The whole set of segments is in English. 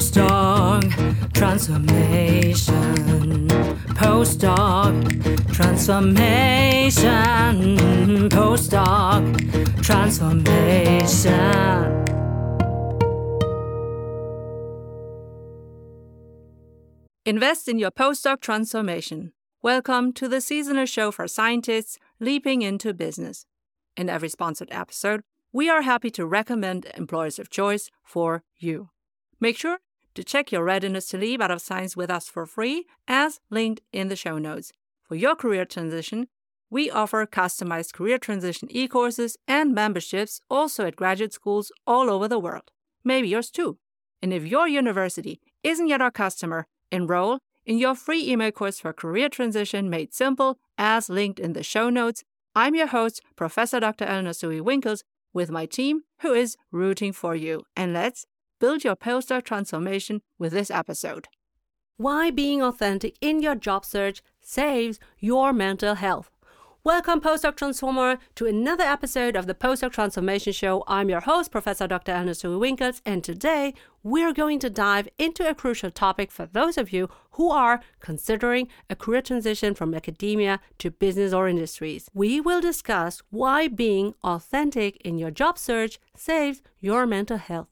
Postdoc transformation. Postdoc transformation. Postdoc transformation. Invest in your postdoc transformation. Welcome to the seasonal show for scientists leaping into business. In every sponsored episode, we are happy to recommend employers of choice for you. Make sure to check your readiness to leave out of science with us for free, as linked in the show notes. For your career transition, we offer customized career transition e courses and memberships also at graduate schools all over the world. Maybe yours too. And if your university isn't yet our customer, enroll in your free email course for career transition made simple, as linked in the show notes. I'm your host, Professor Dr. Eleonore Soei-Winkels, with my team who is rooting for you. And let's build your postdoc transformation with this episode. Why being authentic in your job search saves your mental health. Welcome, Postdoc Transformer, to another episode of the Postdoc Transformation Show. I'm your host, Professor Dr. Ernest Winkels, and today we're going to dive into a crucial topic for those of you who are considering a career transition from academia to business or industries. We will discuss why being authentic in your job search saves your mental health.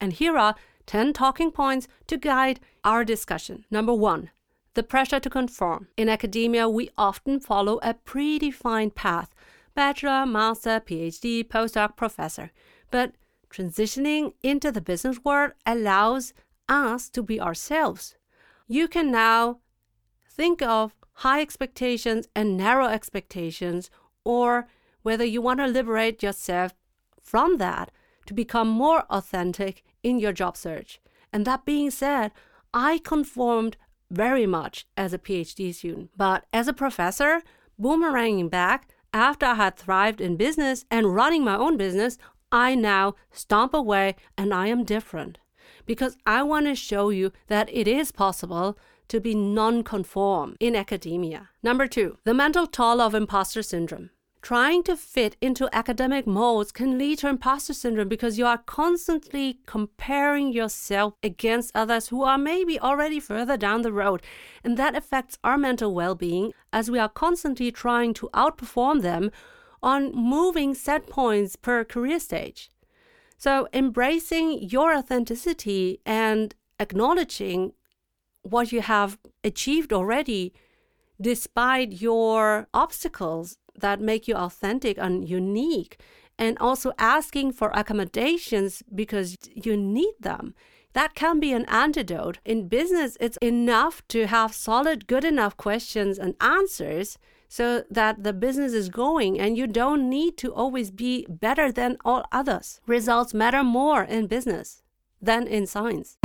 And here are 10 talking points to guide our discussion. Number one, the pressure to conform. In academia, we often follow a predefined path bachelor, master, PhD, postdoc, professor. But transitioning into the business world allows us to be ourselves. You can now think of high expectations and narrow expectations, or whether you want to liberate yourself from that to become more authentic in your job search. And that being said, I conformed very much as a PhD student, but as a professor, boomeranging back after I had thrived in business and running my own business, I now stomp away and I am different because I want to show you that it is possible to be non-conform in academia. Number 2, the mental toll of imposter syndrome. Trying to fit into academic molds can lead to imposter syndrome because you are constantly comparing yourself against others who are maybe already further down the road. And that affects our mental well being as we are constantly trying to outperform them on moving set points per career stage. So, embracing your authenticity and acknowledging what you have achieved already, despite your obstacles, that make you authentic and unique and also asking for accommodations because you need them. That can be an antidote. In business it's enough to have solid good enough questions and answers so that the business is going and you don't need to always be better than all others. Results matter more in business than in science.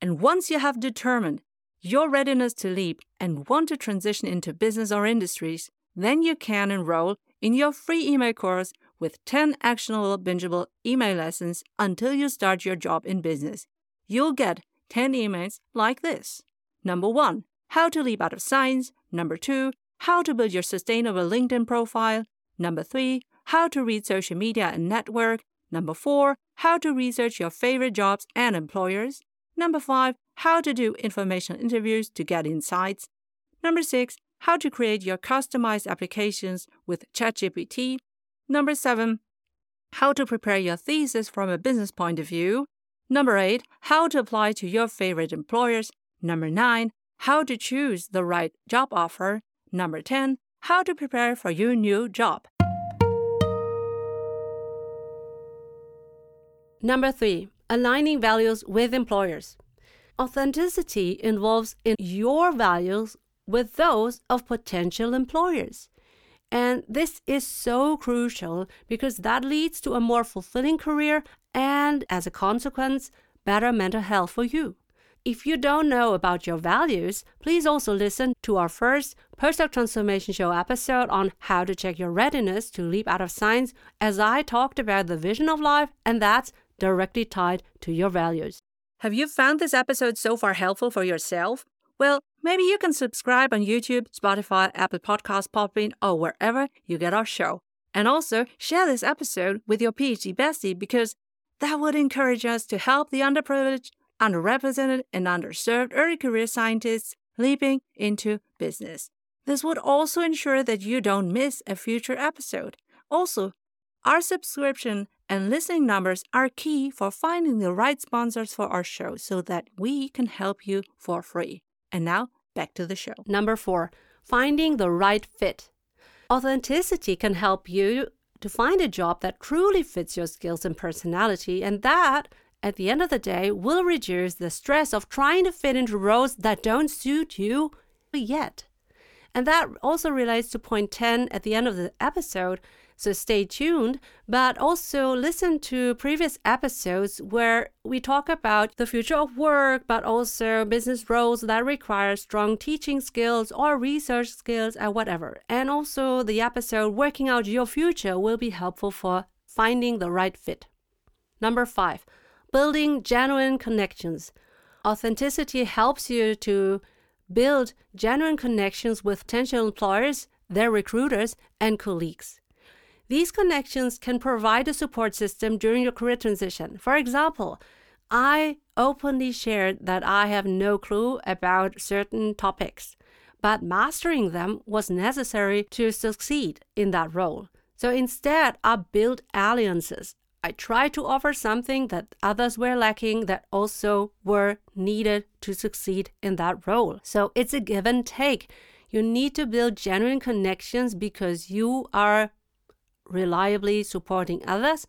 And once you have determined your readiness to leap and want to transition into business or industries, then you can enroll in your free email course with 10 actionable, bingeable email lessons until you start your job in business. You'll get 10 emails like this. Number one, how to leap out of science. Number two, how to build your sustainable LinkedIn profile. Number three, how to read social media and network. Number four, how to research your favorite jobs and employers. Number five, how to do informational interviews to get insights. Number six, how to create your customized applications with ChatGPT. Number seven, how to prepare your thesis from a business point of view. Number eight, how to apply to your favorite employers. Number nine, how to choose the right job offer. Number 10, how to prepare for your new job. Number three, aligning values with employers. Authenticity involves in your values with those of potential employers. And this is so crucial because that leads to a more fulfilling career and, as a consequence, better mental health for you. If you don't know about your values, please also listen to our first Postdoc Transformation Show episode on how to check your readiness to leap out of science, as I talked about the vision of life, and that's directly tied to your values. Have you found this episode so far helpful for yourself? Well, maybe you can subscribe on YouTube, Spotify, Apple Podcasts, Podbean, or wherever you get our show. And also share this episode with your PhD bestie because That would encourage us to help the underprivileged, underrepresented, and underserved early career scientists leaping into business. This would also ensure that you don't miss a future episode. Also, our subscription and listening numbers are key for finding the right sponsors for our show so that we can help you for free. And now, back to the show. Number four, finding the right fit. Authenticity can help you to find a job that truly fits your skills and personality, and that, at the end of the day, will reduce the stress of trying to fit into roles that don't suit you yet. And that also relates to point 10 at the end of the episode. So stay tuned, but also listen to previous episodes where we talk about the future of work, but also business roles that require strong teaching skills or research skills or whatever. And also the episode Working Out Your Future will be helpful for finding the right fit. Number five, building genuine connections. Authenticity helps you to build genuine connections with potential employers, their recruiters, and colleagues. These connections can provide a support system during your career transition. For example, I openly shared that I have no clue about certain topics, but mastering them was necessary to succeed in that role. So instead, I built alliances I tried to offer something that others were lacking that also were needed to succeed in that role. So it's a give and take. You need to build genuine connections because you are reliably supporting others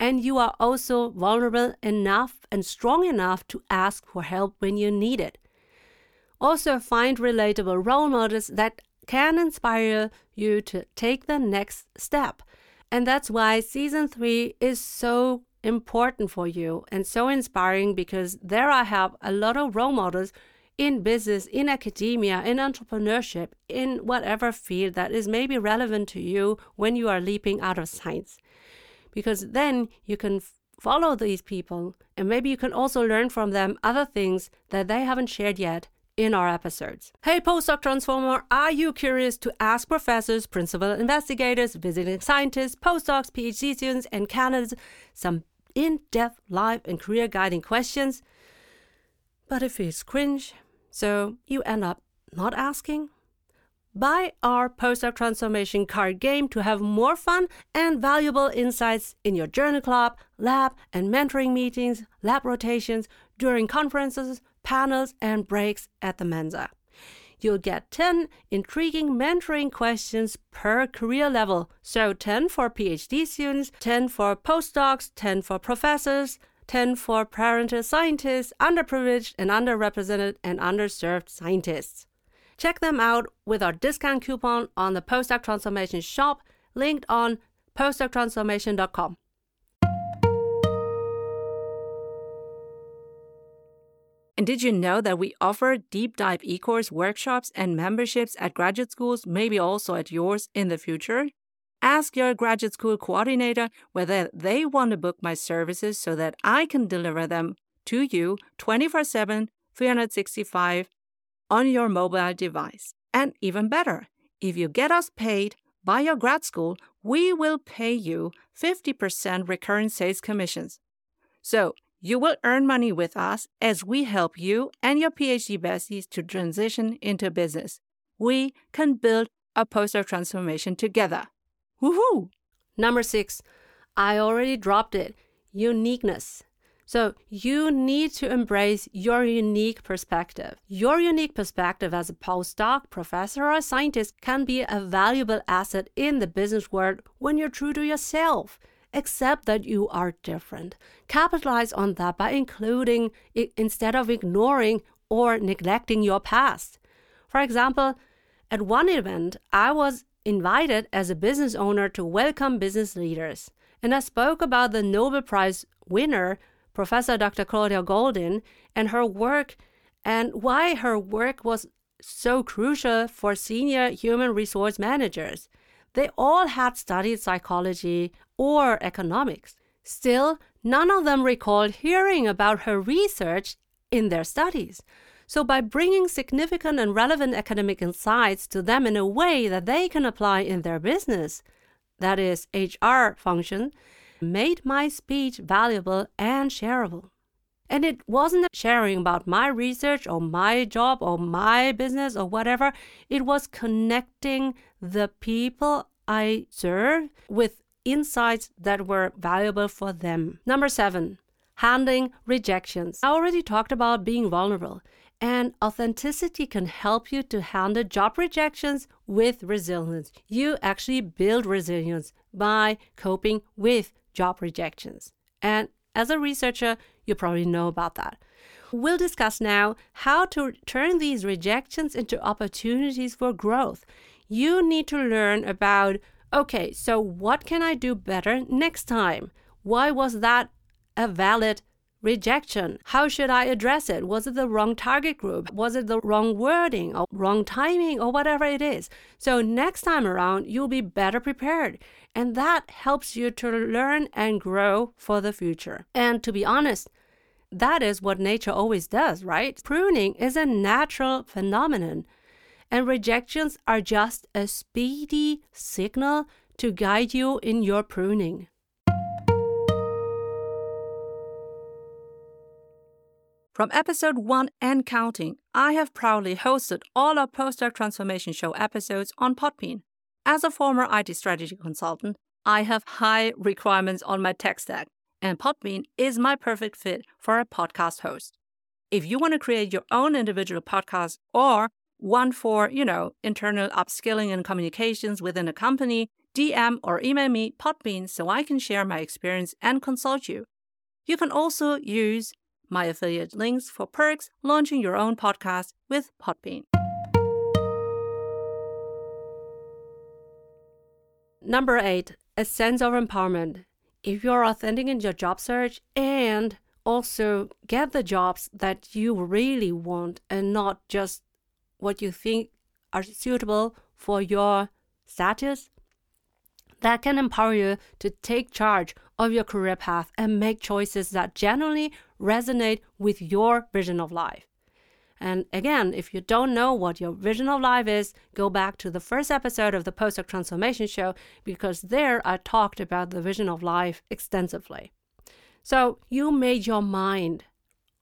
and you are also vulnerable enough and strong enough to ask for help when you need it. Also, find relatable role models that can inspire you to take the next step. And that's why season three is so important for you and so inspiring because there I have a lot of role models in business, in academia, in entrepreneurship, in whatever field that is maybe relevant to you when you are leaping out of science. Because then you can follow these people and maybe you can also learn from them other things that they haven't shared yet in our episodes. Hey, postdoc transformer, are you curious to ask professors, principal investigators, visiting scientists, postdocs, PhD students, and candidates some in depth life and career guiding questions? But it feels cringe, so you end up not asking? Buy our postdoc transformation card game to have more fun and valuable insights in your journal club, lab, and mentoring meetings, lab rotations, during conferences, panels, and breaks at the Mensa. You'll get 10 intriguing mentoring questions per career level. So 10 for PhD students, 10 for postdocs, 10 for professors, 10 for parental scientists, underprivileged and underrepresented and underserved scientists. Check them out with our discount coupon on the Postdoc Transformation shop linked on postdoctransformation.com. And did you know that we offer deep dive e course workshops and memberships at graduate schools, maybe also at yours in the future? Ask your graduate school coordinator whether they want to book my services so that I can deliver them to you 24 7, 365 on your mobile device. And even better, if you get us paid by your grad school, we will pay you 50% recurring sales commissions. So you will earn money with us as we help you and your PhD besties to transition into business. We can build a postdoc transformation together. Woohoo! Number six, I already dropped it uniqueness. So you need to embrace your unique perspective. Your unique perspective as a postdoc, professor, or scientist can be a valuable asset in the business world when you're true to yourself accept that you are different. Capitalize on that by including instead of ignoring or neglecting your past. For example, at one event, I was invited as a business owner to welcome business leaders, and I spoke about the Nobel Prize winner, Professor Dr. Claudia Goldin, and her work and why her work was so crucial for senior human resource managers. They all had studied psychology or economics. Still, none of them recalled hearing about her research in their studies. So, by bringing significant and relevant academic insights to them in a way that they can apply in their business, that is, HR function, made my speech valuable and shareable. And it wasn't sharing about my research or my job or my business or whatever. It was connecting the people I serve with insights that were valuable for them. Number seven, handling rejections. I already talked about being vulnerable, and authenticity can help you to handle job rejections with resilience. You actually build resilience by coping with job rejections. And as a researcher, you probably know about that. We'll discuss now how to turn these rejections into opportunities for growth. You need to learn about okay, so what can I do better next time? Why was that a valid rejection? How should I address it? Was it the wrong target group? Was it the wrong wording or wrong timing or whatever it is? So next time around, you'll be better prepared. And that helps you to learn and grow for the future. And to be honest, that is what nature always does, right? Pruning is a natural phenomenon, and rejections are just a speedy signal to guide you in your pruning. From episode 1 and counting, I have proudly hosted all our postdoc transformation show episodes on Podbean. As a former IT strategy consultant, I have high requirements on my tech stack, and Podbean is my perfect fit for a podcast host. If you want to create your own individual podcast or one for, you know, internal upskilling and communications within a company, DM or email me Podbean so I can share my experience and consult you. You can also use my affiliate links for perks launching your own podcast with Podbean. Number eight, a sense of empowerment if you're authentic in your job search and also get the jobs that you really want and not just what you think are suitable for your status, that can empower you to take charge of your career path and make choices that genuinely resonate with your vision of life. And again, if you don't know what your vision of life is, go back to the first episode of the Postdoc Transformation Show because there I talked about the vision of life extensively. So you made your mind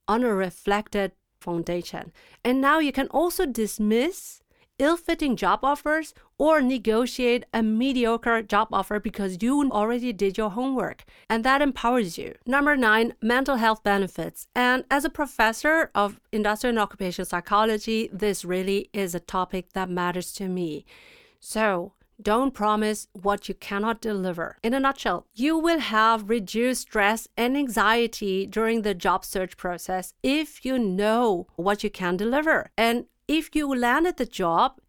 on a reflected foundation. And now you can also dismiss ill fitting job offers or negotiate a mediocre job offer because you already did your homework. And that empowers you. Number nine, mental health benefits. And as a professor of industrial and occupational psychology, this really is a topic that matters to me. So, don't promise what you cannot deliver. In a nutshell, you will have reduced stress and anxiety during the job search process if you know what you can deliver. And if you landed the job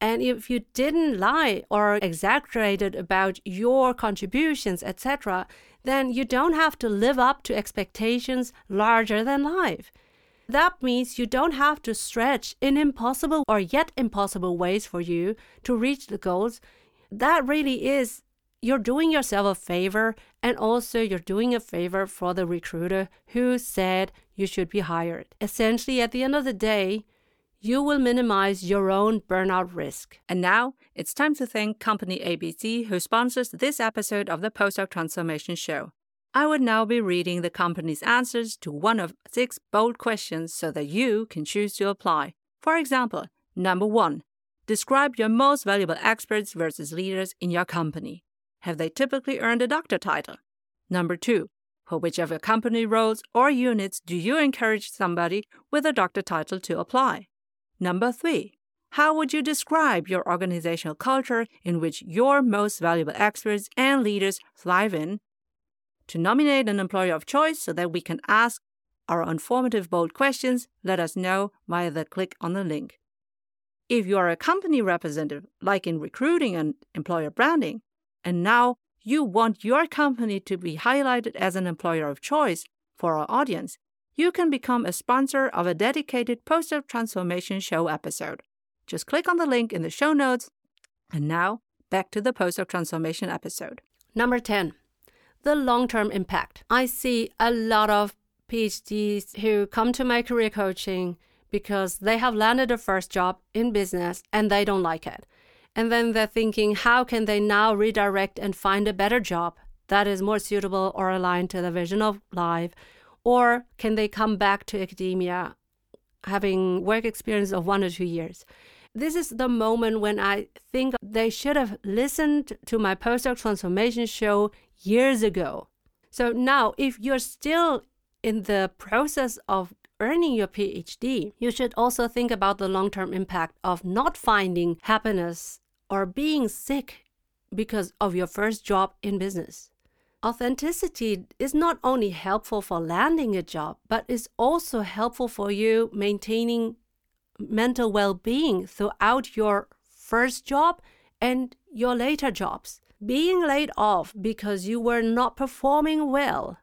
and if you didn't lie or exaggerated about your contributions, etc., then you don't have to live up to expectations larger than life. That means you don't have to stretch in impossible or yet impossible ways for you to reach the goals. That really is, you're doing yourself a favor, and also you're doing a favor for the recruiter who said you should be hired. Essentially, at the end of the day, you will minimize your own burnout risk. And now it's time to thank Company ABC, who sponsors this episode of the Postdoc Transformation Show. I would now be reading the company's answers to one of six bold questions so that you can choose to apply. For example, number one, describe your most valuable experts versus leaders in your company. Have they typically earned a doctor title? Number two, for which of your company roles or units do you encourage somebody with a doctor title to apply? Number three, how would you describe your organizational culture in which your most valuable experts and leaders thrive in? To nominate an employer of choice so that we can ask our informative, bold questions, let us know via the click on the link. If you are a company representative, like in recruiting and employer branding, and now you want your company to be highlighted as an employer of choice for our audience, you can become a sponsor of a dedicated Postdoc Transformation Show episode. Just click on the link in the show notes. And now, back to the Postdoc Transformation episode. Number 10, the long term impact. I see a lot of PhDs who come to my career coaching because they have landed a first job in business and they don't like it. And then they're thinking, how can they now redirect and find a better job? that is more suitable or aligned to the vision of life? Or can they come back to academia having work experience of one or two years? This is the moment when I think they should have listened to my postdoc transformation show years ago. So now, if you're still in the process of earning your PhD, you should also think about the long term impact of not finding happiness or being sick because of your first job in business. Authenticity is not only helpful for landing a job, but is also helpful for you maintaining mental well being throughout your first job and your later jobs. Being laid off because you were not performing well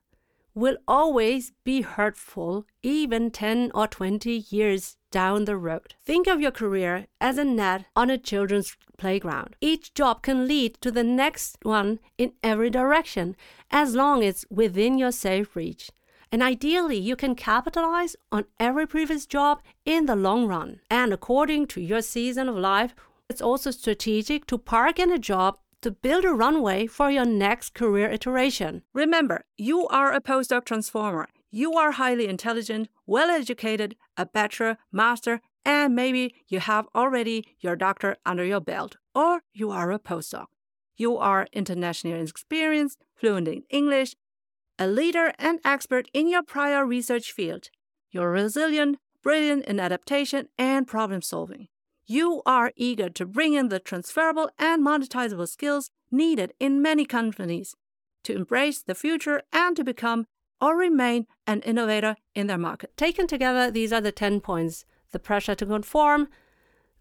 will always be hurtful, even 10 or 20 years down the road. Think of your career as a net on a children's playground. Each job can lead to the next one in every direction, as long as it's within your safe reach. And ideally, you can capitalize on every previous job in the long run. And according to your season of life, it's also strategic to park in a job to build a runway for your next career iteration. Remember, you are a postdoc transformer. You are highly intelligent, well educated, a bachelor, master, and maybe you have already your doctor under your belt, or you are a postdoc. You are internationally experienced, fluent in English, a leader and expert in your prior research field. You're resilient, brilliant in adaptation and problem solving you are eager to bring in the transferable and monetizable skills needed in many companies to embrace the future and to become or remain an innovator in their market. Taken together, these are the 10 points the pressure to conform,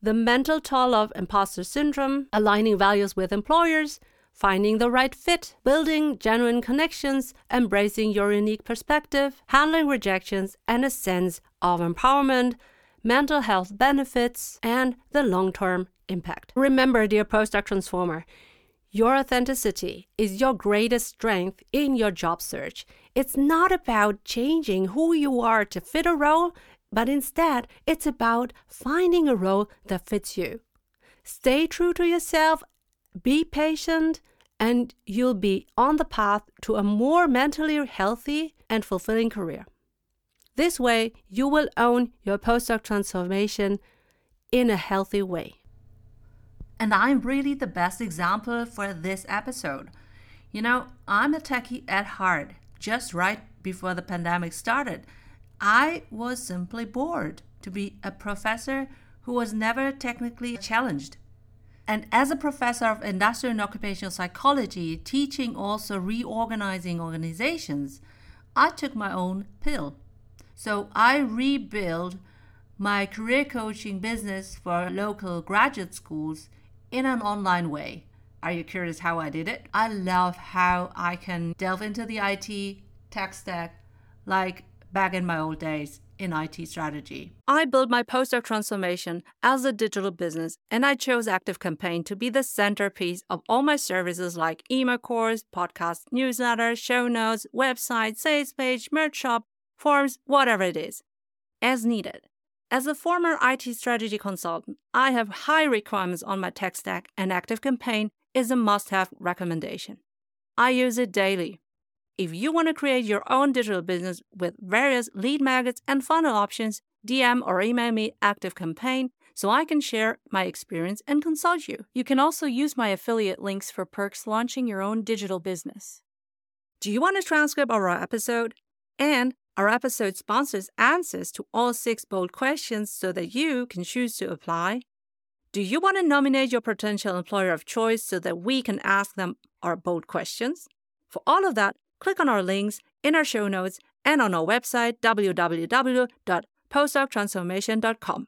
the mental toll of imposter syndrome, aligning values with employers, finding the right fit, building genuine connections, embracing your unique perspective, handling rejections, and a sense of empowerment mental health benefits, and the long term impact. Remember, dear postdoc transformer, your authenticity is your greatest strength in your job search. It's not about changing who you are to fit a role, but instead, it's about finding a role that fits you. Stay true to yourself, be patient, and you'll be on the path to a more mentally healthy and fulfilling career. This way, you will own your postdoc transformation in a healthy way. And I'm really the best example for this episode. You know, I'm a techie at heart. Just right before the pandemic started, I was simply bored to be a professor who was never technically challenged. And as a professor of industrial and occupational psychology, teaching also reorganizing organizations, I took my own pill. So I rebuild my career coaching business for local graduate schools in an online way. Are you curious how I did it? I love how I can delve into the IT tech stack like back in my old days in IT strategy. I built my postdoc transformation as a digital business, and I chose ActiveCampaign to be the centerpiece of all my services like email course, podcast newsletter, show notes, website, sales page, merch shop, forms, whatever it is, as needed. As a former IT strategy consultant, I have high requirements on my tech stack, and ActiveCampaign is a must have recommendation. I use it daily. If you want to create your own digital business with various lead magnets and funnel options, DM or email me ActiveCampaign so I can share my experience and consult you. You can also use my affiliate links for perks launching your own digital business. Do you want a transcript of our episode? And our episode sponsors answers to all six bold questions so that you can choose to apply. Do you want to nominate your potential employer of choice so that we can ask them our bold questions? For all of that, click on our links in our show notes and on our website www.postdoctransformation.com.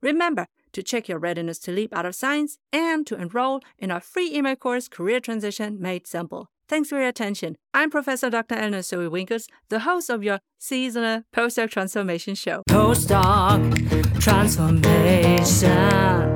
Remember to check your readiness to leap out of science and to enroll in our free email course Career Transition Made Simple. Thanks for your attention. I'm Professor Dr. Eleonore Soei-Winkels, the host of your seasonal postdoc transformation show. Postdoc transformation.